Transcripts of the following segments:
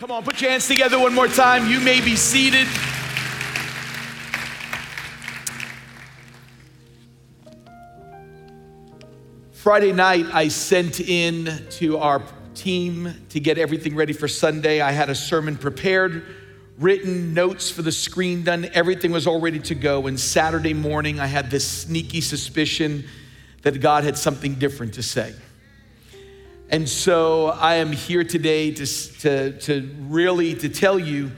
Come on, put your hands together one more time. You may be seated. Friday night, I sent in to our team to get everything ready for Sunday. I had a sermon prepared, written, notes for the screen done, everything was all ready to go. And Saturday morning, I had this sneaky suspicion that God had something different to say. And so I am here today to, to, to really to tell you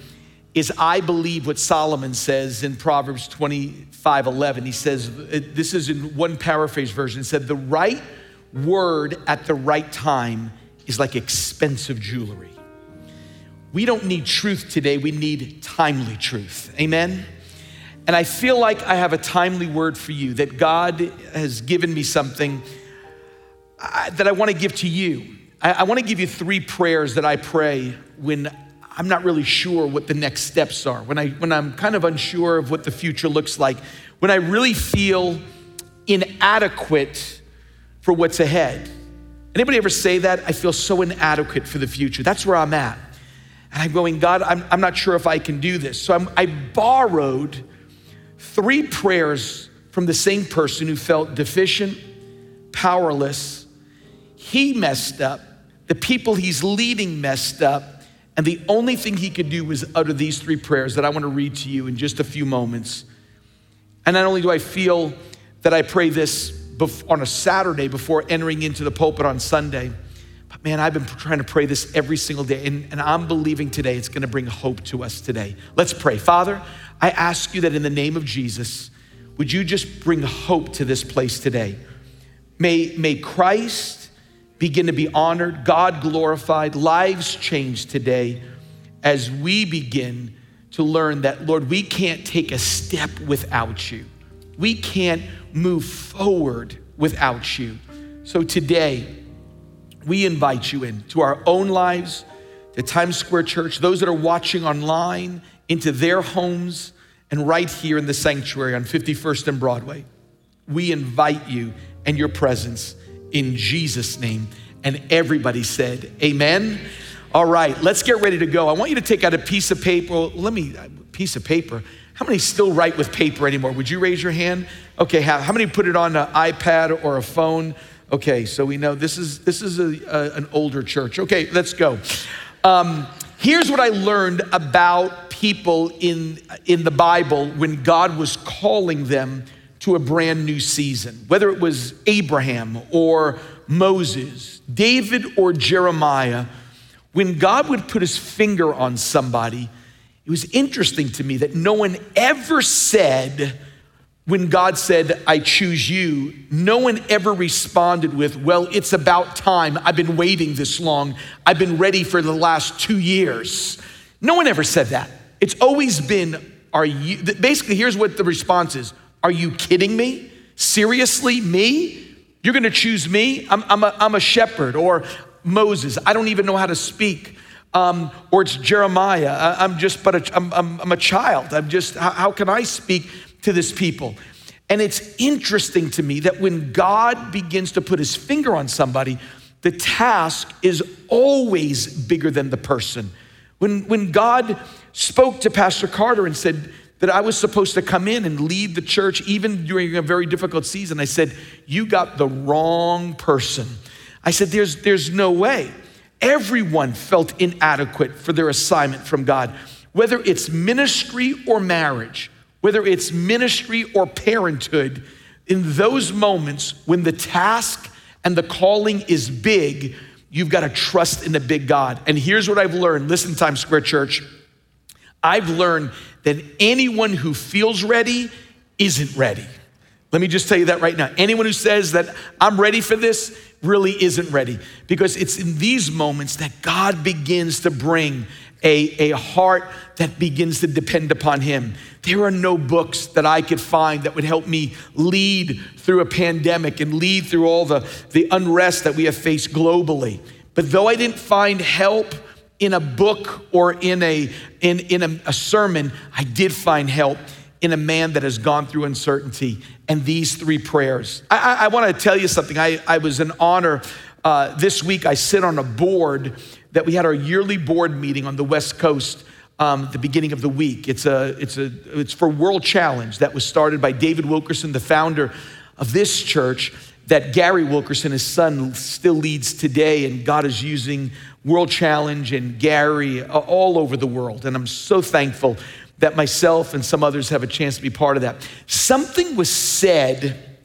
is I believe what Solomon says in Proverbs 25, 11. He says, uh, this is in one paraphrase version, said, the right word at the right time is like expensive jewelry. We don't need truth today, we need timely truth. Amen? And I feel like I have a timely word for you that God has given me something uh, that I want to give to you. I, I want to give you three prayers that I pray when I'm not really sure what the next steps are, when, I, when I'm kind of unsure of what the future looks like, when I really feel inadequate for what's ahead. Anybody ever say that? I feel so inadequate for the future. That's where I'm at. And I'm going, God, I'm, I'm not sure if I can do this. So I'm, I borrowed three prayers from the same person who felt deficient, powerless. He messed up. The people he's leading messed up. And the only thing he could do was utter these three prayers that I want to read to you in just a few moments. And not only do I feel that I pray this on a Saturday before entering into the pulpit on Sunday, but man, I've been trying to pray this every single day. And, and I'm believing today it's going to bring hope to us today. Let's pray. Father, I ask you that in the name of Jesus, would you just bring hope to this place today? May, may Christ begin to be honored, God glorified, lives changed today as we begin to learn that, Lord, we can't take a step without you. We can't move forward without you. So today, we invite you into our own lives, to Times Square Church, those that are watching online, into their homes, and right here in the sanctuary on 51st and Broadway. We invite you and your presence in Jesus' name. And everybody said, Amen. All right, let's get ready to go. I want you to take out a piece of paper. Let me, piece of paper. How many still write with paper anymore? Would you raise your hand? Okay, how, how many put it on an iPad or a phone? Okay, so we know this is this is a, a, an older church. Okay, let's go. Um, here's what I learned about people in in the Bible when God was calling them to a brand new season, whether it was Abraham or Moses, David or Jeremiah, when God would put his finger on somebody, it was interesting to me that no one ever said, when God said, I choose you, no one ever responded with, Well, it's about time. I've been waiting this long. I've been ready for the last two years. No one ever said that. It's always been, Are you, basically, here's what the response is Are you kidding me? Seriously, me? You're gonna choose me? I'm, I'm, a, I'm a shepherd. Or Moses, I don't even know how to speak. Um, or it's Jeremiah, I, am just but a, I'm, I'm, I'm, a child. I'm just, how, how can I speak to this people? And it's interesting to me that when God begins to put his finger on somebody, the task is always bigger than the person. When, when God spoke to Pastor Carter and said, that I was supposed to come in and lead the church even during a very difficult season. I said, You got the wrong person. I said, There's, there's no way. Everyone felt inadequate for their assignment from God, whether it's ministry or marriage, whether it's ministry or parenthood. In those moments when the task and the calling is big, you've got to trust in the big God. And here's what I've learned listen, Times Square Church. I've learned that anyone who feels ready isn't ready. Let me just tell you that right now. Anyone who says that I'm ready for this really isn't ready because it's in these moments that God begins to bring a, a heart that begins to depend upon Him. There are no books that I could find that would help me lead through a pandemic and lead through all the, the unrest that we have faced globally. But though I didn't find help, in a book or in a in, in a, a sermon, I did find help in a man that has gone through uncertainty and these three prayers. I, I, I want to tell you something. I, I was an honor uh, this week. I sit on a board that we had our yearly board meeting on the West Coast um, the beginning of the week. It's, a, it's, a, it's for World Challenge that was started by David Wilkerson, the founder of this church, that Gary Wilkerson, his son, still leads today. And God is using World Challenge and Gary all over the world. And I'm so thankful that myself and some others have a chance to be part of that. Something was said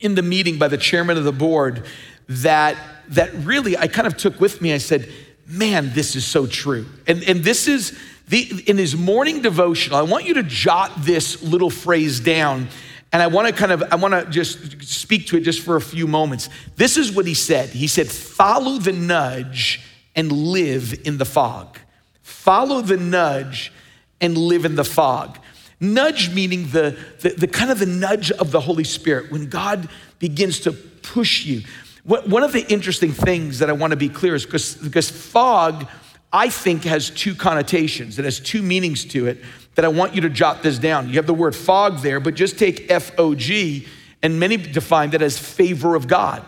in the meeting by the chairman of the board that, that really I kind of took with me. I said, man, this is so true. And, and this is the, in his morning devotional. I want you to jot this little phrase down. And I want to kind of, I want to just speak to it just for a few moments. This is what he said. He said, follow the nudge and live in the fog. Follow the nudge and live in the fog. Nudge meaning the, the, the, kind of the nudge of the Holy Spirit when God begins to push you. One of the interesting things that I want to be clear is because, because fog, I think, has two connotations. It has two meanings to it that I want you to jot this down. You have the word fog there, but just take F O G, and many define that as favor of God.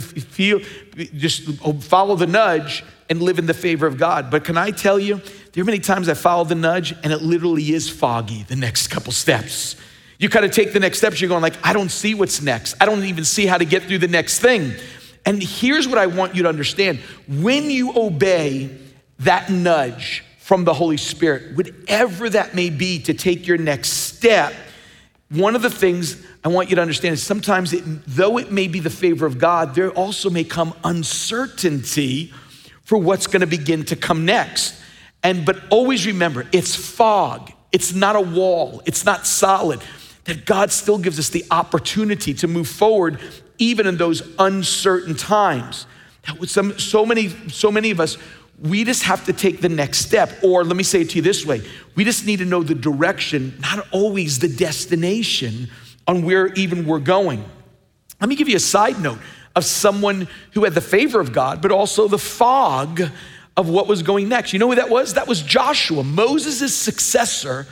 Feel, just follow the nudge and live in the favor of God. But can I tell you, there are many times I follow the nudge and it literally is foggy the next couple steps. You kind of take the next steps, you're going like, I don't see what's next. I don't even see how to get through the next thing. And here's what I want you to understand. When you obey that nudge from the Holy Spirit, whatever that may be to take your next step, one of the things I want you to understand is sometimes, it, though it may be the favor of God, there also may come uncertainty for what's going to begin to come next. And but always remember, it's fog. It's not a wall. It's not solid. That God still gives us the opportunity to move forward even in those uncertain times. That with some so many so many of us we just have to take the next step or let me say it to you this way. We just need to know the direction, not always the destination on where even we're going. Let me give you a side note of someone who had the favor of God, but also the fog of what was going next. You know who that was? That was Joshua, Moses' successor.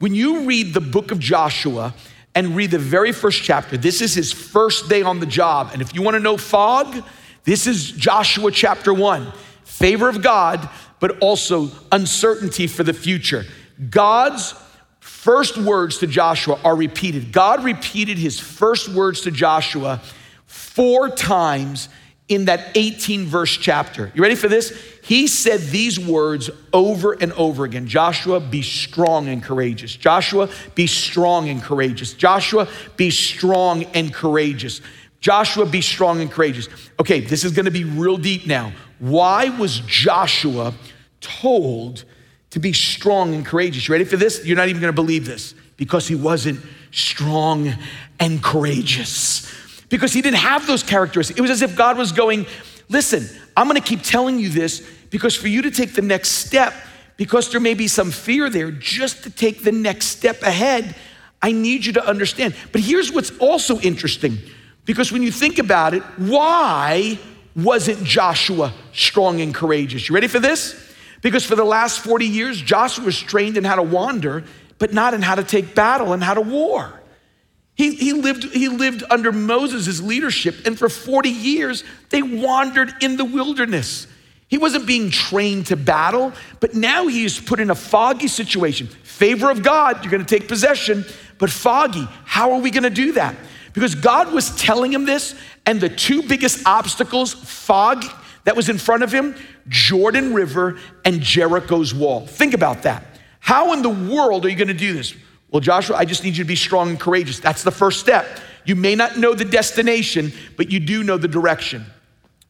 When you read the book of Joshua and read the very first chapter, this is his first day on the job. And if you want to know fog, this is Joshua chapter one favor of God, but also uncertainty for the future. God's first words to Joshua are repeated. God repeated his first words to Joshua four times in that 18 verse chapter. You ready for this? He said these words over and over again Joshua, be strong and courageous. Joshua, be strong and courageous. Joshua, be strong and courageous. Joshua, be strong and courageous. Okay, this is gonna be real deep now. Why was Joshua told to be strong and courageous? You ready for this? You're not even gonna believe this because he wasn't strong and courageous because he didn't have those characteristics. It was as if God was going, Listen, I'm gonna keep telling you this because for you to take the next step, because there may be some fear there, just to take the next step ahead, I need you to understand. But here's what's also interesting because when you think about it, why wasn't Joshua strong and courageous? You ready for this? Because for the last 40 years, Joshua was trained in how to wander, but not in how to take battle and how to war. He, he, lived, he lived under Moses' leadership, and for 40 years, they wandered in the wilderness. He wasn't being trained to battle, but now he is put in a foggy situation. Favor of God, you're gonna take possession, but foggy. How are we gonna do that? Because God was telling him this, and the two biggest obstacles, fog that was in front of him, Jordan River and Jericho's wall. Think about that. How in the world are you gonna do this? Well, Joshua, I just need you to be strong and courageous. That's the first step. You may not know the destination, but you do know the direction.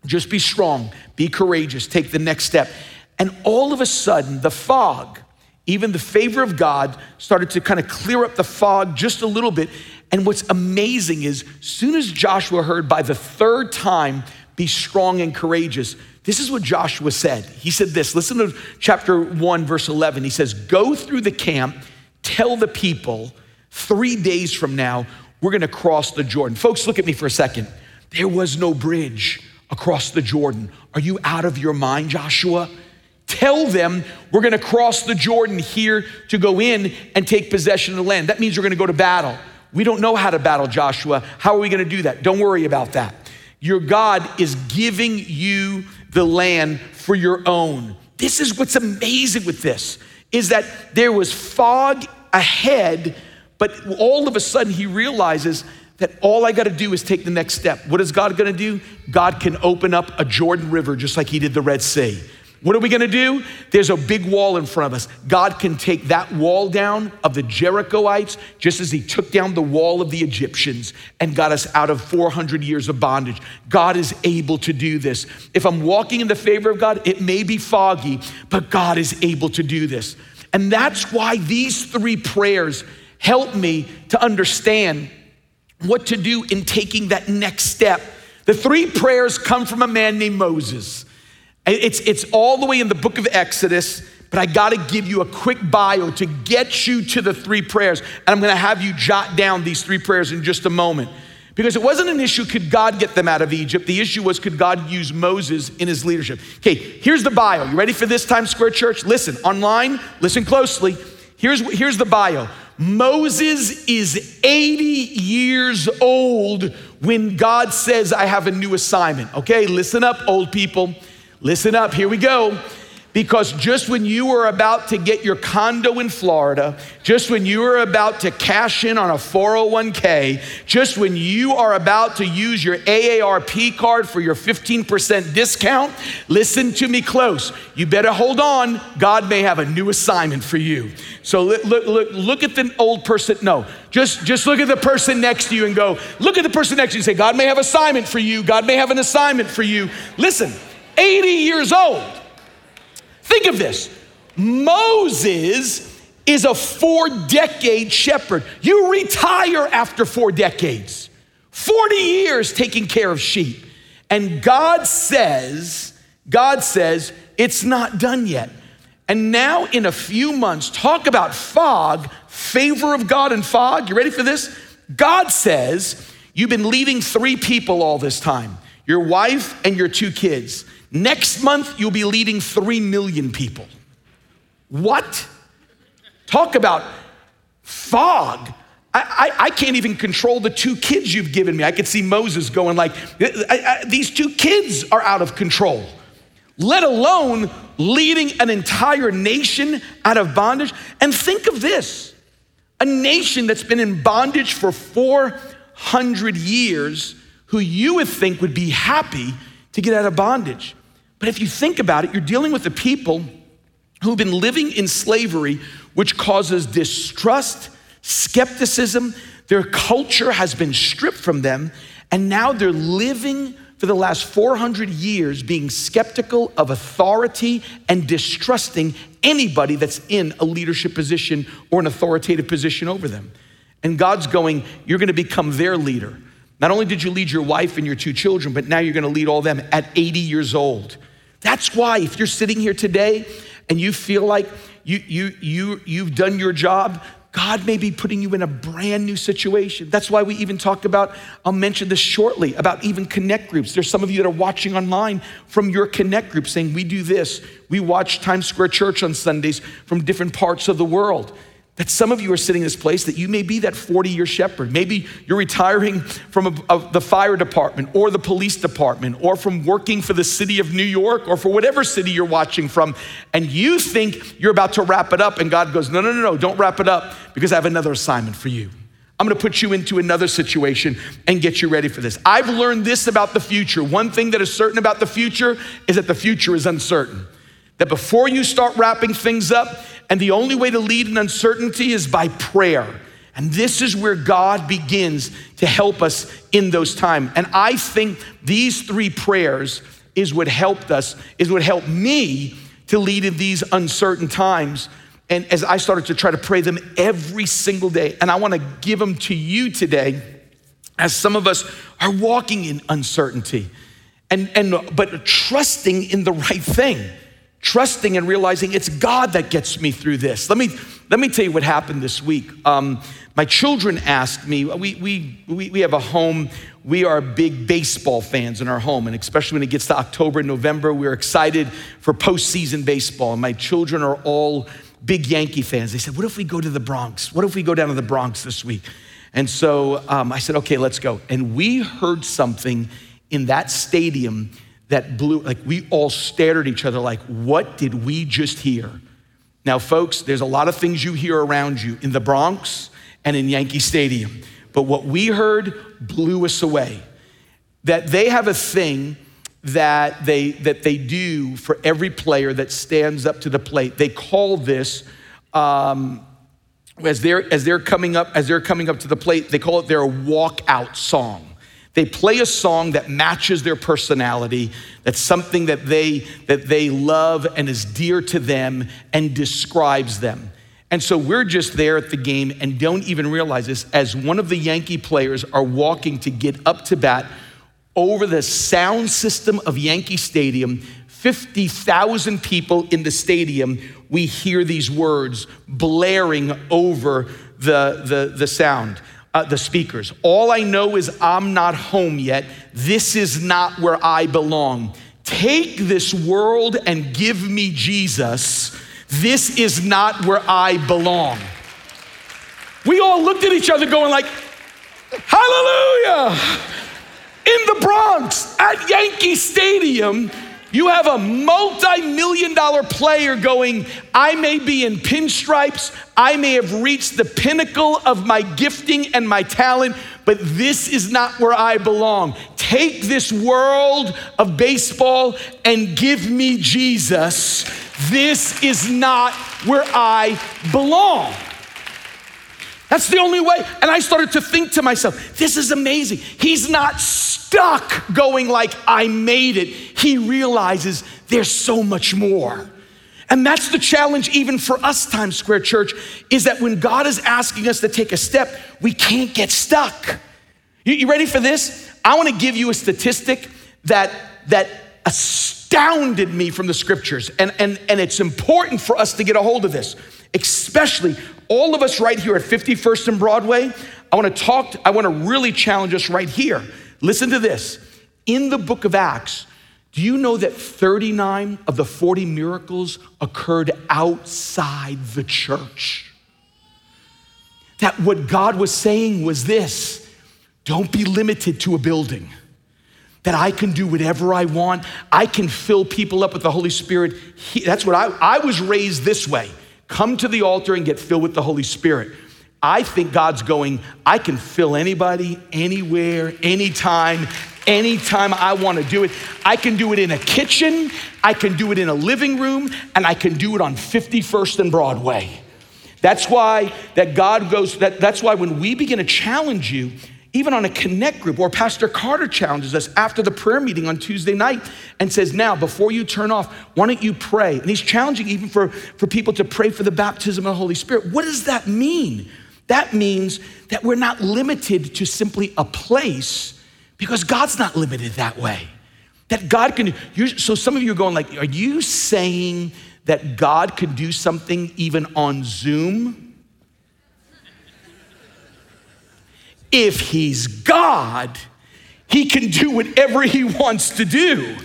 Just be strong, be courageous, take the next step. And all of a sudden, the fog, even the favor of God, started to kind of clear up the fog just a little bit. And what's amazing is, soon as Joshua heard by the third time, be strong and courageous, this is what Joshua said. He said this listen to chapter 1, verse 11. He says, Go through the camp tell the people three days from now, we're gonna cross the Jordan. Folks, look at me for a second. There was no bridge across the Jordan. Are you out of your mind, Joshua? Tell them we're gonna cross the Jordan here to go in and take possession of the land. That means we're gonna go to battle. We don't know how to battle, Joshua. How are we gonna do that? Don't worry about that. Your God is giving you the land for your own. This is what's amazing with this is that there was fog ahead, but all of a sudden he realizes that all I got to do is take the next step. What is God going to do? God can open up a Jordan River just like he did the Red Sea. What are we gonna do? There's a big wall in front of us. God can take that wall down of the Jerichoites just as He took down the wall of the Egyptians and got us out of 400 years of bondage. God is able to do this. If I'm walking in the favor of God, it may be foggy, but God is able to do this. And that's why these three prayers help me to understand what to do in taking that next step. The three prayers come from a man named Moses. It's, it's all the way in the book of Exodus, but I got to give you a quick bio to get you to the three prayers. And I'm to have you jot down these three prayers in just a moment. Because it wasn't an issue, could God get them out of Egypt? The issue was, could God use Moses in his leadership? Okay, here's the bio. You ready for this Times Square Church? Listen, online, listen closely. Here's, here's the bio Moses is 80 years old when God says, I have a new assignment. Okay, listen up, old people. Listen up, here we go. Because just when you were about to get your condo in Florida, just when you were about to cash in on a 401k, just when you are about to use your AARP card for your 15% discount, listen to me close. You better hold on. God may have a new assignment for you. So look, look, look, at the old person. No, just, just look at the person next to you and go, look at the person next to you and say, God may have assignment for you. God may have an assignment for you. Listen, 80 years old. Think of this Moses is a four decade shepherd. You retire after four decades, 40 years taking care of sheep. And God says, God says, it's not done yet. And now, in a few months, talk about fog, favor of God and fog. You ready for this? God says, You've been leading three people all this time your wife and your two kids. Next month, you'll be leading 3 million people. What? Talk about fog. I, I, I, can't even control the two kids you've given me. I could see Moses going like, these two kids are out of control, let alone leading an entire nation out of bondage. And think of this, a nation that's been in bondage for 400 years, who you would think would be happy to get out of bondage. But if you think about it, you're dealing with the people who've been living in slavery, which causes distrust, skepticism. Their culture has been stripped from them, and now they're living for the last 400 years being skeptical of authority and distrusting anybody that's in a leadership position or an authoritative position over them. And God's going, You're gonna become their leader. Not only did you lead your wife and your two children, but now you're gonna lead all them at 80 years old. That's why, if you're sitting here today and you feel like you, you, you, you've done your job, God may be putting you in a brand new situation. That's why we even talk about, I'll mention this shortly, about even connect groups. There's some of you that are watching online from your connect group saying, We do this. We watch Times Square Church on Sundays from different parts of the world. That some of you are sitting in this place that you may be that 40 year shepherd. Maybe you're retiring from a, a, the fire department or the police department or from working for the city of New York or for whatever city you're watching from. And you think you're about to wrap it up. And God goes, No, no, no, no, don't wrap it up because I have another assignment for you. I'm gonna put you into another situation and get you ready for this. I've learned this about the future. One thing that is certain about the future is that the future is uncertain. That before you start wrapping things up, and the only way to lead in uncertainty is by prayer. And this is where God begins to help us in those times. And I think these three prayers is what helped us, is what helped me to lead in these uncertain times. And as I started to try to pray them every single day, and I want to give them to you today, as some of us are walking in uncertainty, and, and but trusting in the right thing trusting and realizing it's God that gets me through this. Let me, let me tell you what happened this week. Um, my children asked me, we, we, we, we have a home, we are big baseball fans in our home, and especially when it gets to October and November, we're excited for postseason baseball. And my children are all big Yankee fans. They said, What if we go to the Bronx? What if we go down to the Bronx this week? And so um, I said, Okay, let's go. And we heard something in that stadium that blew, like we all stared at each other like, what did we just hear? Now, folks, there's a lot of things you hear around you in the Bronx and in Yankee Stadium. But what we heard blew us away. That they have a thing that they, that they do for every player that stands up to the plate. They call this, um, as, they're, as, they're coming up, as they're coming up to the plate, they call it their walkout song. They play a song that matches their personality, that's something that they, that they love and is dear to them and describes them. And so we're just there at the game and don't even realize this as one of the Yankee players are walking to get up to bat over the sound system of Yankee Stadium, 50,000 people in the stadium, we hear these words blaring over the, the, the sound uh, the speakers. All I know is I'm not home yet. This is not where I belong. Take this world and give me Jesus. This is not where I belong. We all looked at each other going like, hallelujah. In the Bronx at Yankee Stadium, you have a multi million dollar player going, I may be in pinstripes, I may have reached the pinnacle of my gifting and my talent, but this is not where I belong. Take this world of baseball and give me Jesus. This is not where I belong. That's the only way. And I started to think to myself, this is amazing. He's not stuck going like, I made it. He realizes there's so much more. And that's the challenge, even for us, Times Square Church, is that when God is asking us to take a step, we can't get stuck. You, you ready for this? I want to give you a statistic that, that astounded me from the scriptures. And, and, and it's important for us to get a hold of this, especially all of us right here at 51st and Broadway. I want to talk, I want to really challenge us right here. Listen to this. In the book of Acts, do you know that 39 of the 40 miracles occurred outside the church? That what God was saying was this don't be limited to a building. That I can do whatever I want. I can fill people up with the Holy Spirit. He, that's what I, I was raised this way. Come to the altar and get filled with the Holy Spirit. I think God's going, I can fill anybody, anywhere, anytime, anytime I want to do it. I can do it in a kitchen, I can do it in a living room, and I can do it on 51st and Broadway. That's why that God goes, that, that's why when we begin to challenge you, even on a connect group, or Pastor Carter challenges us after the prayer meeting on Tuesday night and says, Now, before you turn off, why don't you pray? And he's challenging even for, for people to pray for the baptism of the Holy Spirit. What does that mean? That means that we're not limited to simply a place because God's not limited that way. That God can, you so some of you are going like, are you saying that God can do something even on Zoom? if he's God, he can do whatever he wants to do.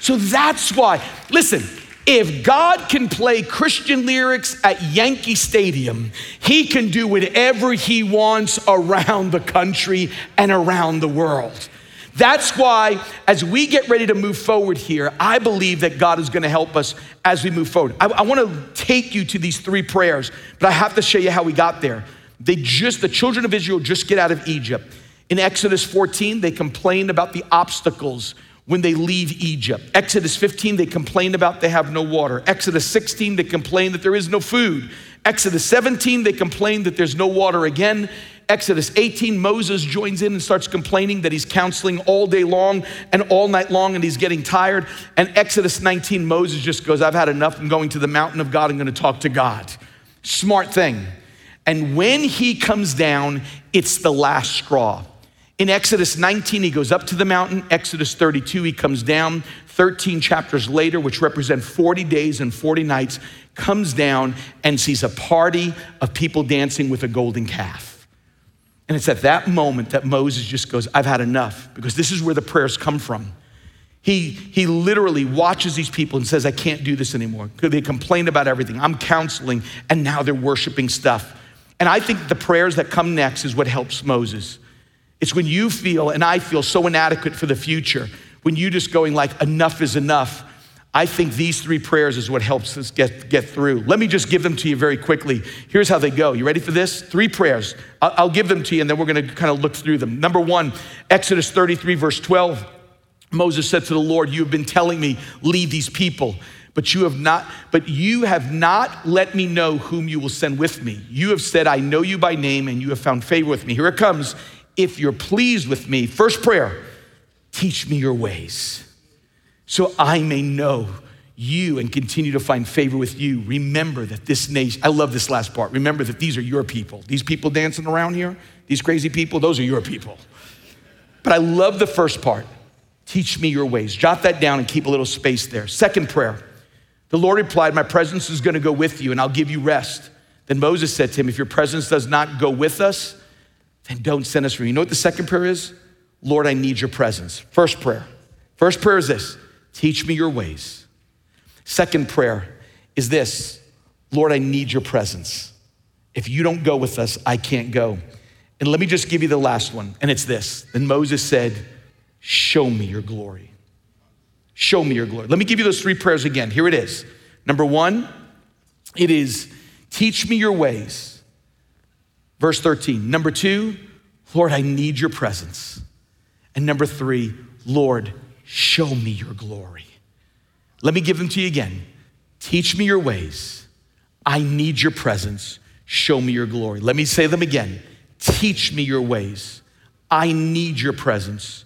So that's why, listen, if God can play Christian lyrics at Yankee Stadium, he can do whatever he wants around the country and around the world. That's why, as we get ready to move forward here, I believe that God is going to help us as we move forward. I, I want to take you to these three prayers, but I have to show you how we got there. They just, the children of Israel just get out of Egypt. In Exodus 14, they complain about the obstacles when they leave Egypt. Exodus 15, they complain about they have no water. Exodus 16, they complain that there is no food. Exodus 17, they complain that there's no water again. Exodus 18, Moses joins in and starts complaining that he's counseling all day long and all night long and he's getting tired. And Exodus 19, Moses just goes, I've had enough. I'm going to the mountain of God. I'm going to talk to God. Smart thing. And when he comes down, it's the last straw. In Exodus 19, he goes up to the mountain. Exodus 32, he comes down. 13 chapters later, which represent 40 days and 40 nights, comes down and sees a party of people dancing with a golden calf. And it's at that moment that Moses just goes, I've had enough, because this is where the prayers come from. He, he literally watches these people and says, I can't do this anymore. They complain about everything. I'm counseling, and now they're worshiping stuff. And I think the prayers that come next is what helps Moses. It's when you feel and I feel so inadequate for the future. when you just going like, enough is enough, I think these three prayers is what helps us get, get through. Let me just give them to you very quickly. Here's how they go. You ready for this? Three prayers. I'll, I'll give them to you and then we're going to kind of look through them. Number one, Exodus 33, verse 12. Moses said to the Lord, You have been telling me, lead these people, but you have not, but you have not let me know whom you will send with me. You have said, I know you by name, and you have found favor with me. Here it comes. If you're pleased with me, first prayer, teach me your ways so I may know you and continue to find favor with you. Remember that this nation, I love this last part. Remember that these are your people. These people dancing around here, these crazy people, those are your people. But I love the first part. Teach me your ways. Jot that down and keep a little space there. Second prayer. The Lord replied, My presence is going to go with you and I'll give you rest. Then Moses said to him, If your presence does not go with us, then don't send us from you. You know what the second prayer is? Lord, I need your presence. First prayer. First prayer is this Teach me your ways. Second prayer is this Lord, I need your presence. If you don't go with us, I can't go. And let me just give you the last one, and it's this. Then Moses said, Show me your glory. Show me your glory. Let me give you those three prayers again. Here it is. Number one, it is, Teach me your ways. Verse 13. Number two, Lord, I need your presence. And number three, Lord, Show me your glory. Let me give them to you again. Teach me your ways. I need your presence. Show me your glory. Let me say them again. Teach me your ways. I need your presence.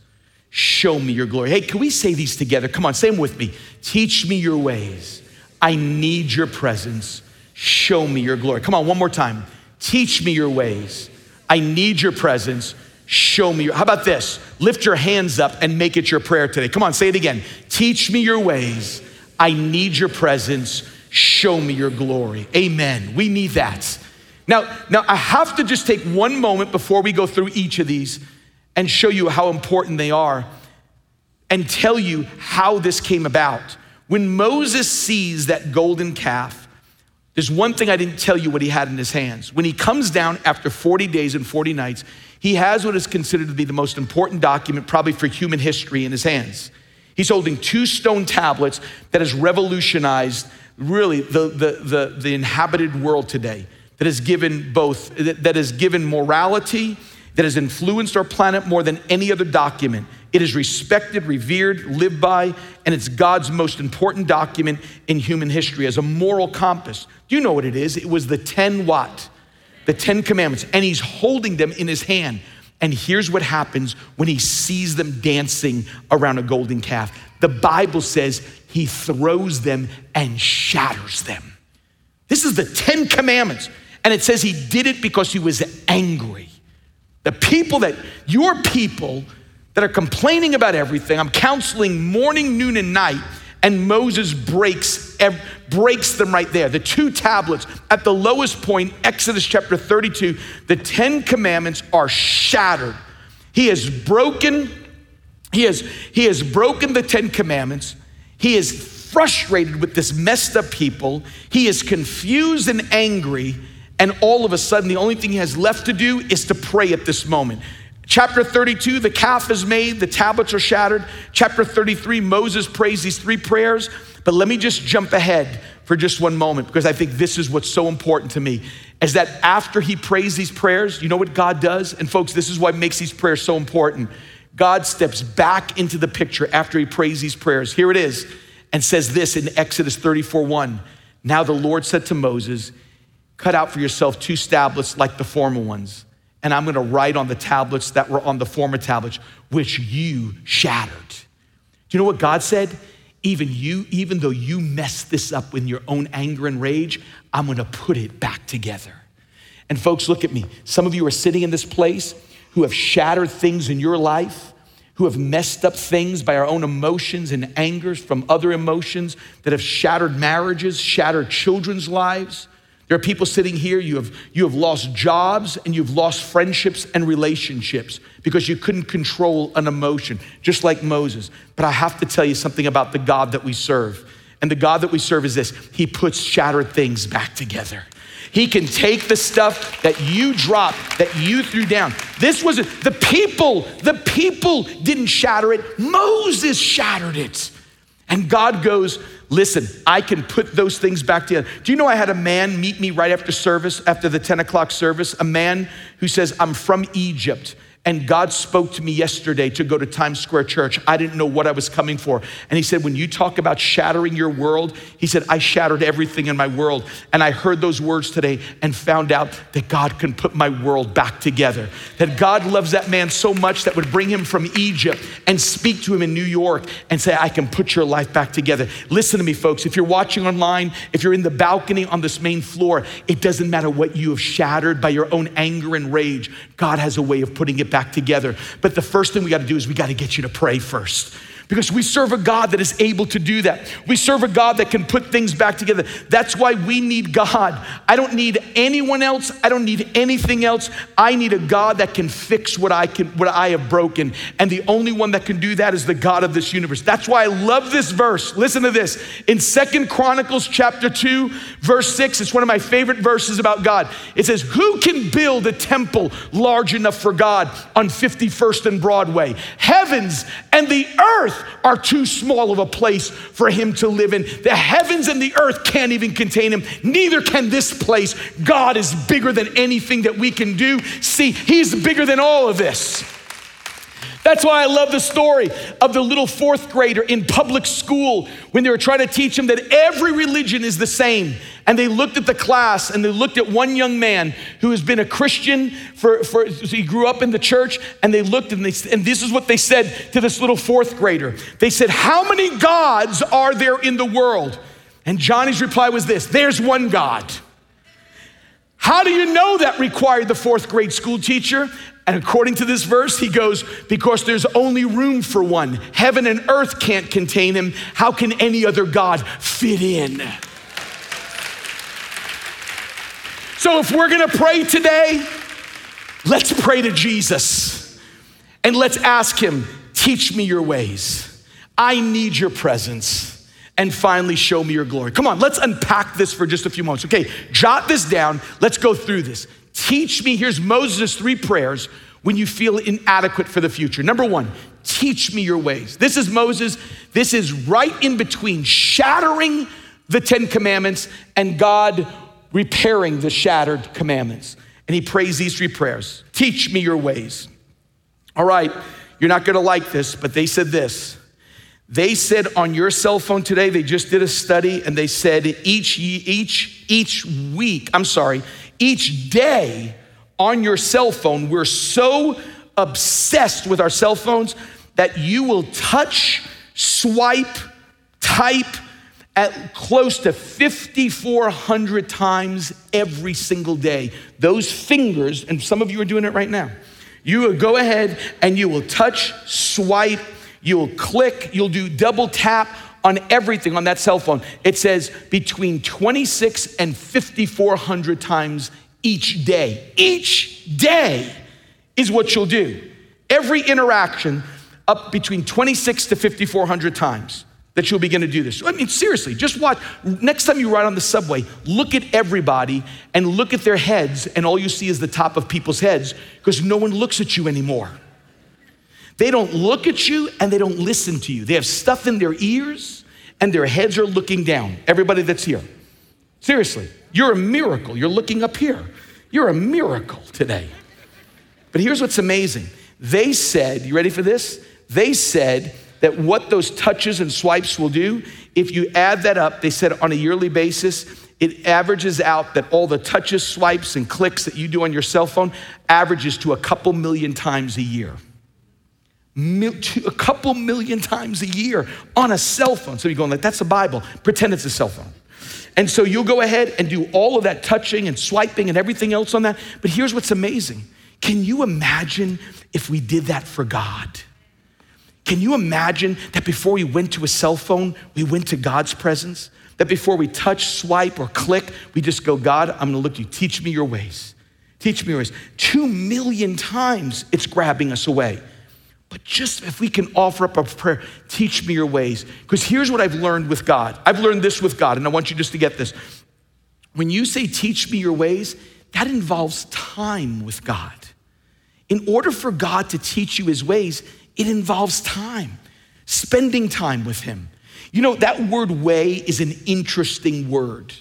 Show me your glory. Hey, can we say these together? Come on, say them with me. Teach me your ways. I need your presence. Show me your glory. Come on, one more time. Teach me your ways. I need your presence. Show me. How about this? Lift your hands up and make it your prayer today. Come on, say it again. Teach me your ways. I need your presence. Show me your glory. Amen. We need that. Now, now I have to just take one moment before we go through each of these and show you how important they are and tell you how this came about. When Moses sees that golden calf, there's one thing I didn't tell you what he had in his hands. When he comes down after 40 days and 40 nights, he has what is considered to be the most important document, probably for human history, in his hands. He's holding two stone tablets that has revolutionized really the, the, the, the inhabited world today, that has given both, that has given morality, that has influenced our planet more than any other document. It is respected, revered, lived by, and it's God's most important document in human history as a moral compass. Do you know what it is? It was the 10 what? The Ten Commandments, and he's holding them in his hand. And here's what happens when he sees them dancing around a golden calf. The Bible says he throws them and shatters them. This is the Ten Commandments. And it says he did it because he was angry. The people that, your people that are complaining about everything, I'm counseling morning, noon, and night and Moses breaks, breaks them right there. The two tablets at the lowest point, Exodus chapter 32, the Ten Commandments are shattered. He has broken, he has, he has broken the Ten Commandments. He is frustrated with this messed up people. He is confused and angry. And all of a sudden, the only thing he has left to do is to pray at this moment. Chapter 32, the calf is made, the tablets are shattered. Chapter 33, Moses prays these three prayers. But let me just jump ahead for just one moment because I think this is what's so important to me is that after he prays these prayers, you know what God does? And folks, this is what makes these prayers so important. God steps back into the picture after he prays these prayers. Here it is, and says this in Exodus 34 1. Now the Lord said to Moses, Cut out for yourself two tablets like the former ones and I'm going to write on the tablets that were on the former tablets, which you shattered. Do you know what God said? Even you, even though you messed this up in your own anger and rage, I'm going to put it back together. And folks, look at me. Some of you are sitting in this place who have shattered things in your life, who have messed up things by our own emotions and angers from other emotions that have shattered marriages, shattered children's lives there are people sitting here, you have, you have lost jobs and you've lost friendships and relationships because you couldn't control an emotion, just like Moses. But I have to tell you something about the God that we serve. And the God that we serve is this He puts shattered things back together. He can take the stuff that you dropped, that you threw down. This was. The people, the people didn't shatter it. Moses shattered it. And God goes, Listen, I can put those things back together. Do you know I had a man meet me right after service, after the 10 o'clock service? A man who says, I'm from Egypt. And God spoke to me yesterday to go to Times Square Church. I didn't know what I was coming for. And He said, When you talk about shattering your world, He said, I shattered everything in my world. And I heard those words today and found out that God can put my world back together. That God loves that man so much that would bring him from Egypt and speak to him in New York and say, I can put your life back together. Listen to me, folks. If you're watching online, if you're in the balcony on this main floor, it doesn't matter what you have shattered by your own anger and rage. God has a way of putting it back back together. But the first thing we got to do is we got to get you to pray first because we serve a God that is able to do that. We serve a God that can put things back together. That's why we need God. I don't need anyone else. I don't need anything else. I need a God that can fix what I can what I have broken. And the only one that can do that is the God of this universe. That's why I love this verse. Listen to this. In Second Chronicles chapter 2, verse 6, it's one of my favorite verses about God. It says, "Who can build a temple large enough for God on 51st and Broadway? Heavens and the earth earth are too small of a place for him to live in. The heavens and the earth can't even contain him. Neither can this place. God is bigger than anything that we can do. See, he's bigger than all of this. That's why I love the story of the little fourth grader in public school when they were trying to teach him that every religion is the same. And they looked at the class and they looked at one young man who has been a Christian for, for he grew up in the church. And they looked and, they, and this is what they said to this little fourth grader. They said, How many gods are there in the world? And Johnny's reply was this There's one God. How do you know that required the fourth grade school teacher? And according to this verse, he goes, Because there's only room for one. Heaven and earth can't contain him. How can any other God fit in? So if we're gonna pray today, let's pray to Jesus and let's ask him, Teach me your ways. I need your presence. And finally, show me your glory. Come on, let's unpack this for just a few moments. Okay, jot this down. Let's go through this. Teach me, here's Moses' three prayers when you feel inadequate for the future. Number one, teach me your ways. This is Moses. This is right in between shattering the Ten Commandments and God repairing the shattered commandments. And he prays these three prayers Teach me your ways. All right, you're not gonna like this, but they said this. They said on your cell phone today, they just did a study and they said each, each, each week, I'm sorry, each day on your cell phone, we're so obsessed with our cell phones that you will touch, swipe, type at close to 5,400 times every single day. Those fingers, and some of you are doing it right now, you will go ahead and you will touch, swipe, you'll click, you'll do double tap on everything on that cell phone. It says between 26 and 5,400 times each day. Each day is what you'll do. Every interaction up between 26 to 5,400 times that you'll begin to do this. I mean, seriously, just watch. Next time you ride on the subway, look at everybody and look at their heads, and all you see is the top of people's heads because no one looks at you anymore. They don't look at you and they don't listen to you. They have stuff in their ears and their heads are looking down. Everybody that's here. Seriously, you're a miracle. You're looking up here. You're a miracle today. But here's what's amazing. They said, you ready for this? They said that what those touches and swipes will do, if you add that up, they said on a yearly basis, it averages out that all the touches, swipes, and clicks that you do on your cell phone averages to a couple million times a year. A couple million times a year on a cell phone. So you're going like, that's the Bible. Pretend it's a cell phone. And so you'll go ahead and do all of that touching and swiping and everything else on that. But here's what's amazing. Can you imagine if we did that for God? Can you imagine that before we went to a cell phone, we went to God's presence? That before we touch, swipe, or click, we just go, God, I'm gonna look you. Teach me your ways. Teach me your ways. Two million times it's grabbing us away. But just if we can offer up a prayer, teach me your ways. Because here's what I've learned with God. I've learned this with God, and I want you just to get this. when you say teach me your ways, that involves time with God. In order for God to teach you his ways, it involves time, spending time with him. You know, that word way is an interesting word.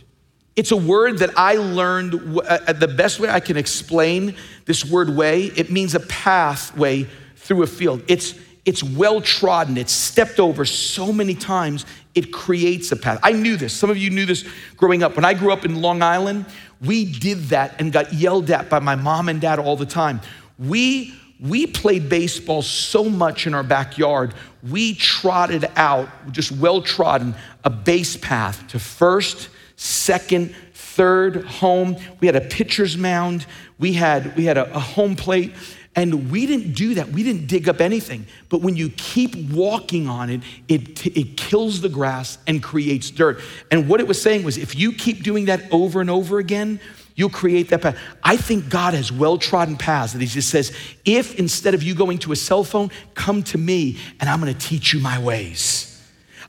It's a word that I learned uh, the best way I can explain this word way. It means a pathway through a field. It's it's well trodden, it's stepped over so many times, it creates a path. I knew this. Some of you knew this growing up. When I grew up in Long Island, we did that and got yelled at by my mom and dad all the time. We we played baseball so much in our backyard, we trotted out, just well trodden, a base path to first, second, third home. We had a pitcher's mound. We had, we had a, a home plate. And we didn't do that. We didn't dig up anything. But when you keep walking on it, it, it kills the grass and creates dirt. And what it was saying was if you keep doing that over and over again, you'll create that path. I think God has well trodden paths that He just says, if instead of you going to a cell phone, come to me and I'm gonna teach you my ways.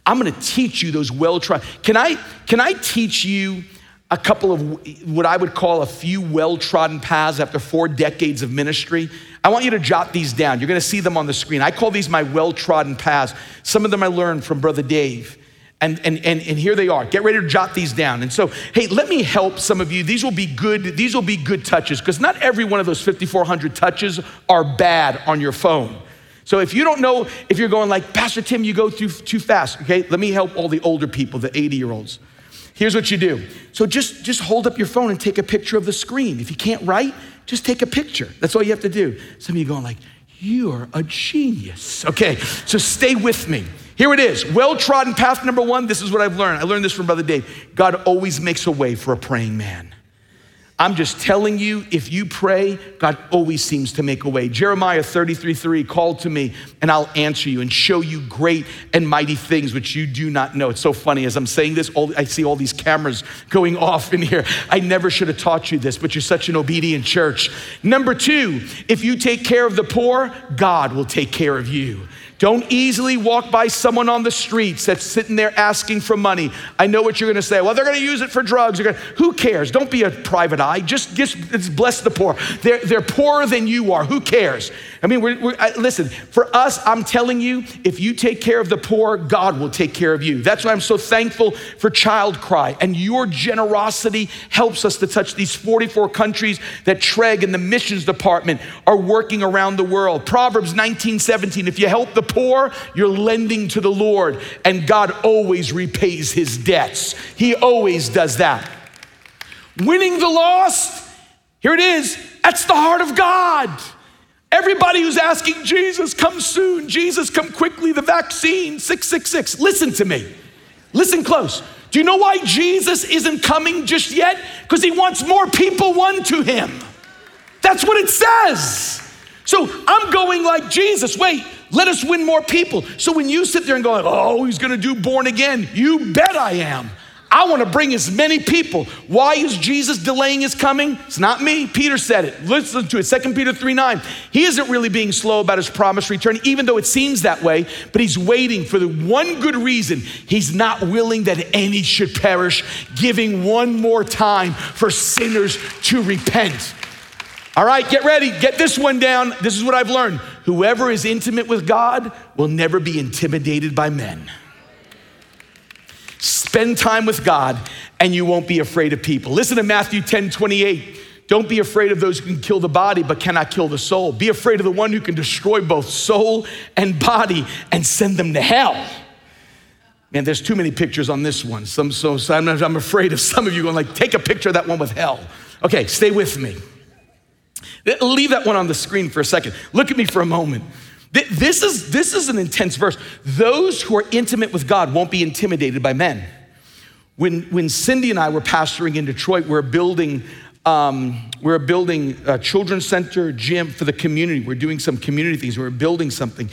I'm gonna teach you those well trodden. Can I, can I teach you? A couple of what I would call a few well trodden paths after four decades of ministry. I want you to jot these down. You're going to see them on the screen. I call these my well trodden paths. Some of them I learned from Brother Dave. And, and, and, and here they are. Get ready to jot these down. And so, hey, let me help some of you. These will be good, these will be good touches, because not every one of those 5,400 touches are bad on your phone. So if you don't know, if you're going like, Pastor Tim, you go through too fast, okay, let me help all the older people, the 80 year olds. Here's what you do. So just, just hold up your phone and take a picture of the screen. If you can't write, just take a picture. That's all you have to do. Some of you going like, you're a genius. Okay, so stay with me. Here it is. Well trodden path number one. This is what I've learned. I learned this from Brother Dave. God always makes a way for a praying man. I'm just telling you, if you pray, God always seems to make a way. Jeremiah 33 3, call to me and I'll answer you and show you great and mighty things which you do not know. It's so funny as I'm saying this, all, I see all these cameras going off in here. I never should have taught you this, but you're such an obedient church. Number two, if you take care of the poor, God will take care of you. Don't easily walk by someone on the streets that's sitting there asking for money. I know what you're going to say. Well, they're going to use it for drugs. Gonna, who cares? Don't be a private eye. Just, just bless the poor. They're, they're poorer than you are. Who cares? I mean, we're, we're, I, listen, for us, I'm telling you, if you take care of the poor, God will take care of you. That's why I'm so thankful for Child Cry. And your generosity helps us to touch these 44 countries that Treg and the missions department are working around the world. Proverbs 19, 17, if you help the poor, you're lending to the Lord, and God always repays his debts. He always does that. Winning the lost, here it is, that's the heart of God. Everybody who's asking Jesus, come soon, Jesus, come quickly, the vaccine, 666. Listen to me. Listen close. Do you know why Jesus isn't coming just yet? Because he wants more people won to him. That's what it says. So I'm going like Jesus. Wait, let us win more people. So when you sit there and go, oh, he's gonna do born again, you bet I am. I want to bring as many people. Why is Jesus delaying his coming? It's not me. Peter said it. Listen to it. 2 Peter 3 9. He isn't really being slow about his promised return, even though it seems that way, but he's waiting for the one good reason. He's not willing that any should perish, giving one more time for sinners to repent. All right, get ready. Get this one down. This is what I've learned. Whoever is intimate with God will never be intimidated by men. Spend time with God and you won't be afraid of people. Listen to Matthew 10 28. Don't be afraid of those who can kill the body but cannot kill the soul. Be afraid of the one who can destroy both soul and body and send them to hell. Man, there's too many pictures on this one. Some, so, so I'm, I'm afraid of some of you going like, take a picture of that one with hell. Okay, stay with me. Leave that one on the screen for a second. Look at me for a moment. This is, this is an intense verse. Those who are intimate with God won't be intimidated by men. When, when Cindy and I were pastoring in Detroit, we we're building, um, we we're building a children's center, gym for the community. We're doing some community things. We we're building something.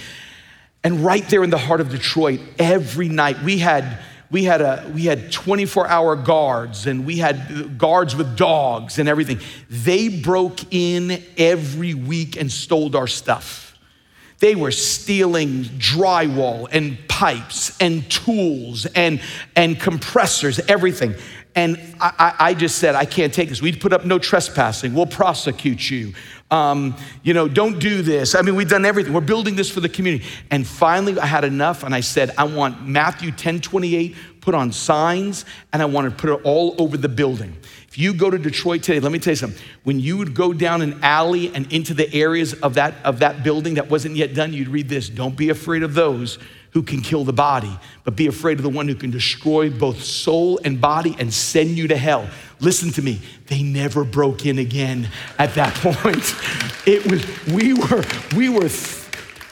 And right there in the heart of Detroit, every night we had we had a we had 24 hour guards and we had guards with dogs and everything. They broke in every week and stole our stuff. They were stealing drywall and pipes and tools and and compressors everything And I, I, just said, I can't take this. We'd put up no trespassing. We'll prosecute you. Um, you know, don't do this. I mean, we've done everything. We're building this for the community. And finally, I had enough, and I said, I want Matthew 10 28 put on signs, and I want to put it all over the building. If you go to Detroit today, let me tell you something. When you would go down an alley and into the areas of that, of that building that wasn't yet done, you'd read this Don't be afraid of those who can kill the body, but be afraid of the one who can destroy both soul and body and send you to hell. Listen to me, they never broke in again at that point. It was, we were, we were,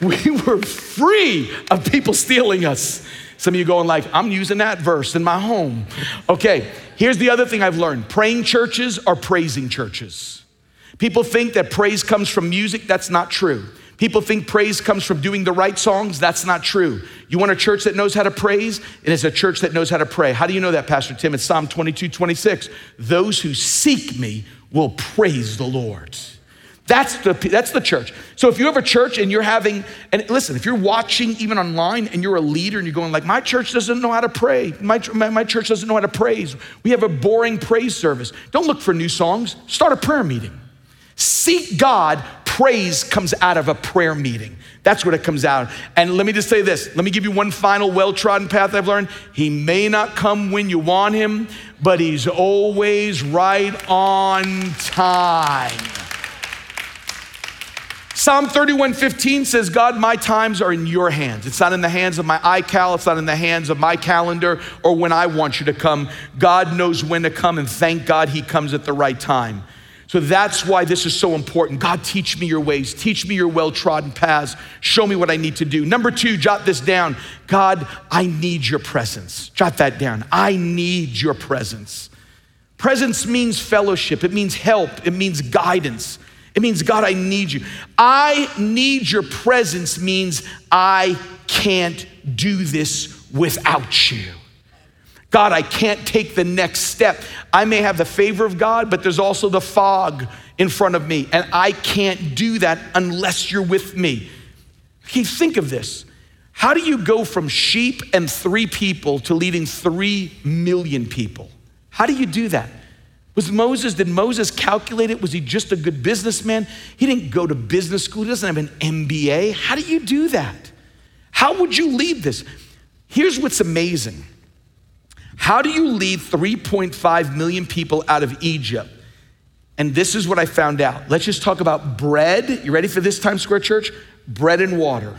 we were free of people stealing us. Some of you going like, I'm using that verse in my home. Okay, here's the other thing I've learned. Praying churches are praising churches. People think that praise comes from music. That's not true. People think praise comes from doing the right songs. That's not true. You want a church that knows how to praise? It is a church that knows how to pray. How do you know that, Pastor Tim? It's Psalm 22, 26. Those who seek me will praise the Lord. That's the, that's the church. So if you have a church and you're having, and listen, if you're watching even online and you're a leader and you're going like, my church doesn't know how to pray. My, my, my church doesn't know how to praise. We have a boring praise service. Don't look for new songs. Start a prayer meeting. Seek God, praise comes out of a prayer meeting. That's what it comes out. And let me just say this. Let me give you one final well trodden path I've learned. He may not come when you want him, but he's always right on time. Psalm 31 15 says, God, my times are in your hands. It's not in the hands of my iCal, it's not in the hands of my calendar or when I want you to come. God knows when to come, and thank God he comes at the right time. So that's why this is so important. God, teach me your ways, teach me your well trodden paths, show me what I need to do. Number two, jot this down God, I need your presence. Jot that down. I need your presence. Presence means fellowship, it means help, it means guidance. It means, God, I need you. I need your presence means I can't do this without you. God, I can't take the next step. I may have the favor of God, but there's also the fog in front of me, and I can't do that unless you're with me. Okay, think of this. How do you go from sheep and three people to leading three million people? How do you do that? Was Moses, did Moses calculate it? Was he just a good businessman? He didn't go to business school, he doesn't have an MBA. How do you do that? How would you lead this? Here's what's amazing how do you lead 3.5 million people out of Egypt? And this is what I found out. Let's just talk about bread. You ready for this Times Square Church? Bread and water.